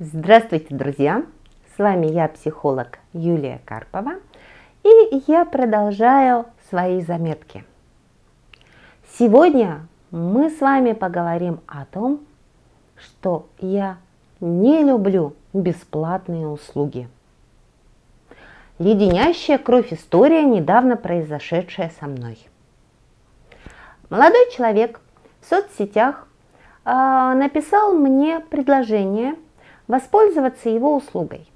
Здравствуйте, друзья! С вами я, психолог Юлия Карпова, и я продолжаю свои заметки. Сегодня мы с вами поговорим о том, что я не люблю бесплатные услуги. Леденящая кровь история, недавно произошедшая со мной. Молодой человек в соцсетях э, написал мне предложение воспользоваться его услугой.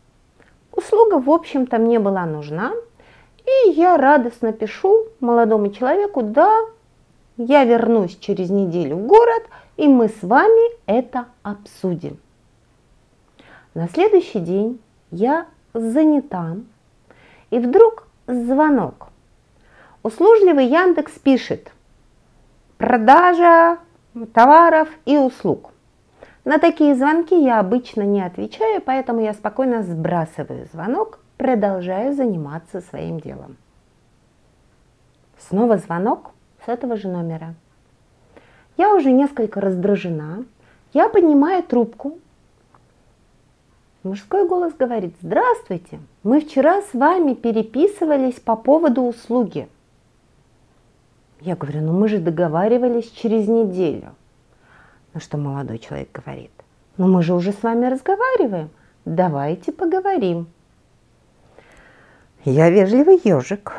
Услуга, в общем-то, мне была нужна, и я радостно пишу молодому человеку, да, я вернусь через неделю в город, и мы с вами это обсудим. На следующий день я занята, и вдруг звонок. Услужливый Яндекс пишет «Продажа товаров и услуг». На такие звонки я обычно не отвечаю, поэтому я спокойно сбрасываю звонок, продолжаю заниматься своим делом. Снова звонок с этого же номера. Я уже несколько раздражена. Я поднимаю трубку. Мужской голос говорит, здравствуйте, мы вчера с вами переписывались по поводу услуги. Я говорю, ну мы же договаривались через неделю. На что молодой человек говорит, ну мы же уже с вами разговариваем, давайте поговорим. Я вежливый ежик.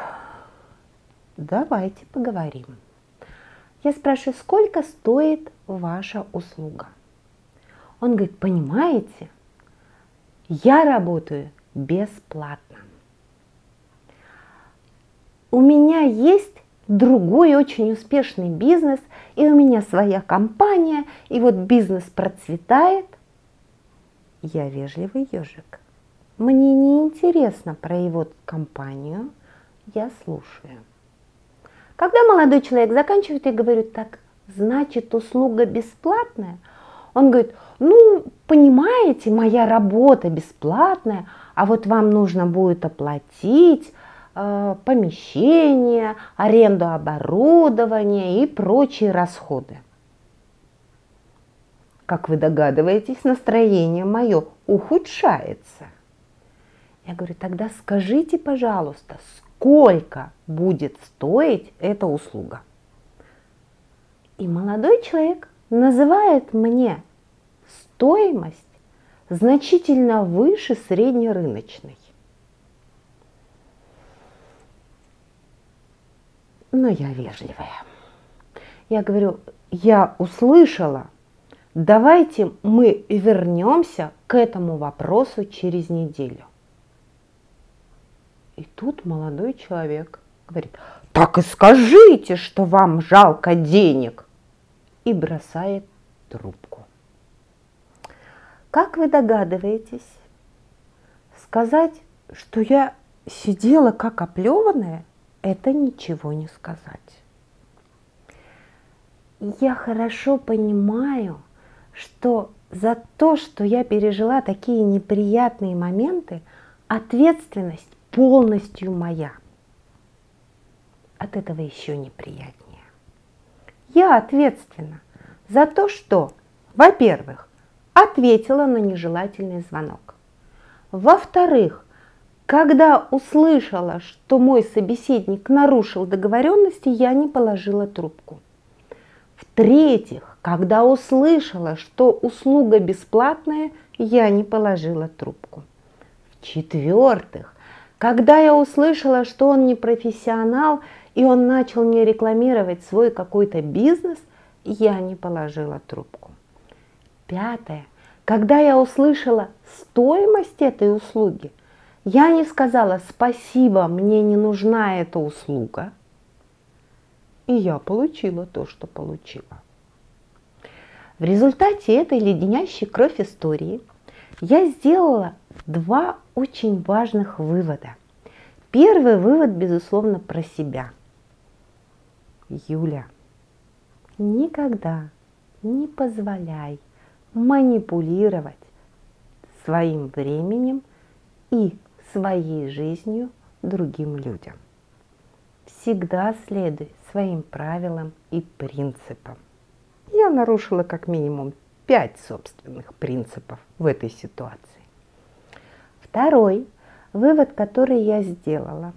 Давайте поговорим. Я спрашиваю, сколько стоит ваша услуга? Он говорит, понимаете, я работаю бесплатно. У меня есть другой очень успешный бизнес, и у меня своя компания, и вот бизнес процветает. Я вежливый ежик. Мне не интересно про его компанию, я слушаю. Когда молодой человек заканчивает, я говорю, так, значит, услуга бесплатная? Он говорит, ну, понимаете, моя работа бесплатная, а вот вам нужно будет оплатить помещение, аренду оборудования и прочие расходы. Как вы догадываетесь, настроение мое ухудшается. Я говорю, тогда скажите, пожалуйста, сколько будет стоить эта услуга? И молодой человек называет мне стоимость значительно выше среднерыночной. Но я вежливая. Я говорю, я услышала, давайте мы вернемся к этому вопросу через неделю. И тут молодой человек говорит, так и скажите, что вам жалко денег. И бросает трубку. Как вы догадываетесь, сказать, что я сидела как оплеванная, это ничего не сказать. Я хорошо понимаю, что за то, что я пережила такие неприятные моменты, ответственность полностью моя. От этого еще неприятнее. Я ответственна за то, что, во-первых, ответила на нежелательный звонок. Во-вторых, когда услышала, что мой собеседник нарушил договоренности, я не положила трубку. В-третьих, когда услышала, что услуга бесплатная, я не положила трубку. В-четвертых, когда я услышала, что он не профессионал, и он начал мне рекламировать свой какой-то бизнес, я не положила трубку. Пятое. Когда я услышала стоимость этой услуги, я не сказала спасибо, мне не нужна эта услуга. И я получила то, что получила. В результате этой леденящей кровь истории я сделала два очень важных вывода. Первый вывод, безусловно, про себя. Юля, никогда не позволяй манипулировать своим временем и своей жизнью другим людям. Всегда следуй своим правилам и принципам. Я нарушила как минимум пять собственных принципов в этой ситуации. Второй вывод, который я сделала,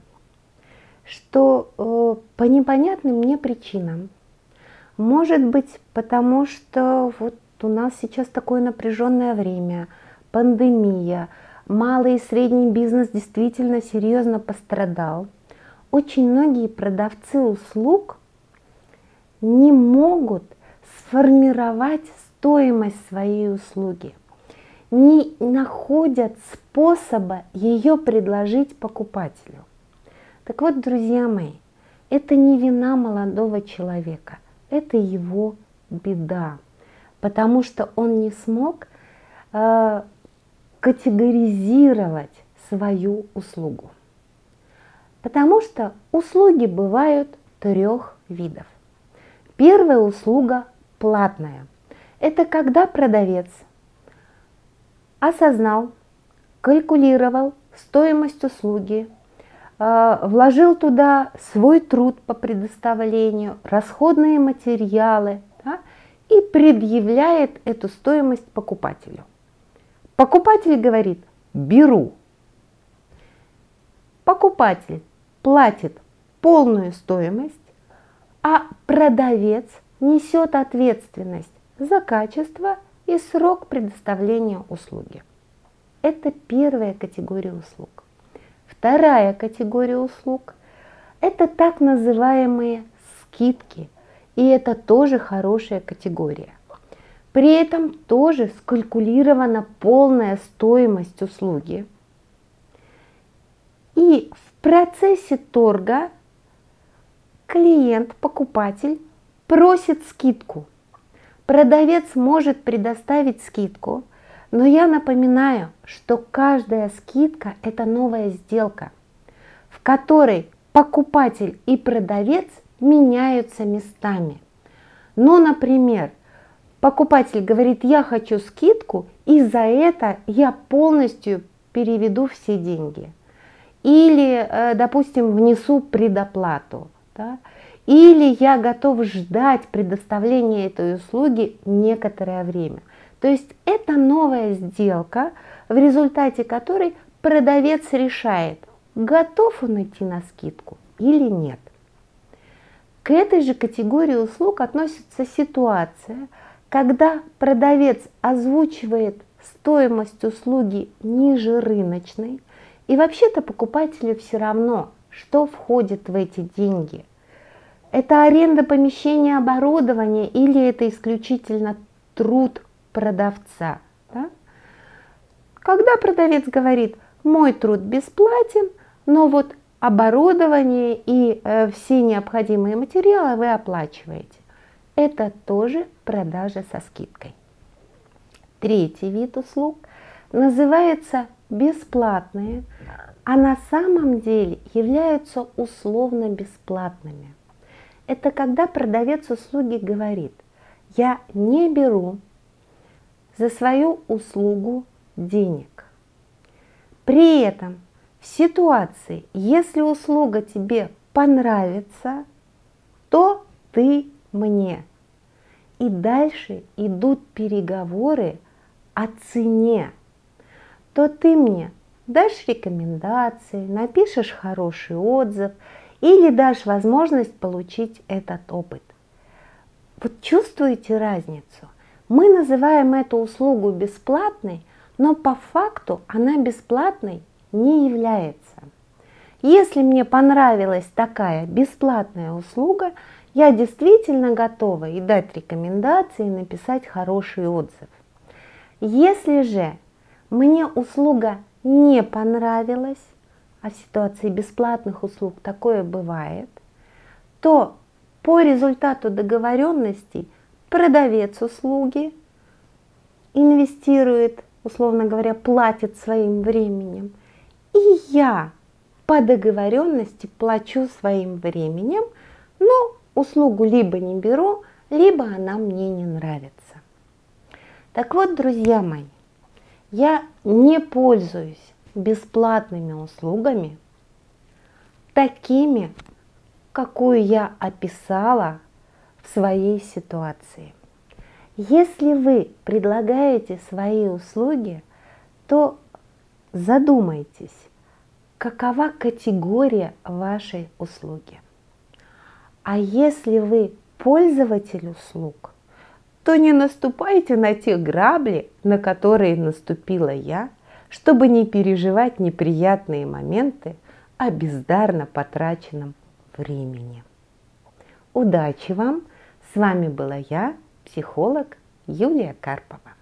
что э, по непонятным мне причинам, может быть, потому что вот у нас сейчас такое напряженное время, пандемия, малый и средний бизнес действительно серьезно пострадал. Очень многие продавцы услуг не могут сформировать стоимость своей услуги, не находят способа ее предложить покупателю. Так вот, друзья мои, это не вина молодого человека, это его беда, потому что он не смог э, категоризировать свою услугу. Потому что услуги бывают трех видов. Первая услуга платная. Это когда продавец осознал, калькулировал стоимость услуги, э, вложил туда свой труд по предоставлению, расходные материалы да, и предъявляет эту стоимость покупателю. Покупатель говорит, беру. Покупатель платит полную стоимость, а продавец несет ответственность за качество и срок предоставления услуги. Это первая категория услуг. Вторая категория услуг – это так называемые скидки, и это тоже хорошая категория. При этом тоже скалькулирована полная стоимость услуги. И в процессе торга клиент, покупатель просит скидку. Продавец может предоставить скидку, но я напоминаю, что каждая скидка – это новая сделка, в которой покупатель и продавец меняются местами. Ну, например, покупатель говорит, я хочу скидку, и за это я полностью переведу все деньги. Или, э, допустим, внесу предоплату. Да? Или я готов ждать предоставления этой услуги некоторое время. То есть это новая сделка, в результате которой продавец решает, готов он идти на скидку или нет. К этой же категории услуг относится ситуация, когда продавец озвучивает стоимость услуги ниже рыночной, и вообще-то покупателю все равно, что входит в эти деньги. Это аренда помещения оборудования или это исключительно труд продавца. Да? Когда продавец говорит, мой труд бесплатен, но вот оборудование и э, все необходимые материалы вы оплачиваете. Это тоже продажа со скидкой. Третий вид услуг называется бесплатные, а на самом деле являются условно бесплатными. Это когда продавец услуги говорит, я не беру за свою услугу денег. При этом в ситуации, если услуга тебе понравится, то ты мне. И дальше идут переговоры о цене. То ты мне дашь рекомендации, напишешь хороший отзыв или дашь возможность получить этот опыт. Вот чувствуете разницу? Мы называем эту услугу бесплатной, но по факту она бесплатной не является. Если мне понравилась такая бесплатная услуга, я действительно готова и дать рекомендации, и написать хороший отзыв. Если же мне услуга не понравилась, а в ситуации бесплатных услуг такое бывает, то по результату договоренностей продавец услуги инвестирует, условно говоря, платит своим временем, и я по договоренности плачу своим временем, но услугу либо не беру, либо она мне не нравится. Так вот, друзья мои, я не пользуюсь бесплатными услугами, такими, какую я описала в своей ситуации. Если вы предлагаете свои услуги, то задумайтесь, какова категория вашей услуги. А если вы пользователь услуг, то не наступайте на те грабли, на которые наступила я, чтобы не переживать неприятные моменты о бездарно потраченном времени. Удачи вам! С вами была я, психолог Юлия Карпова.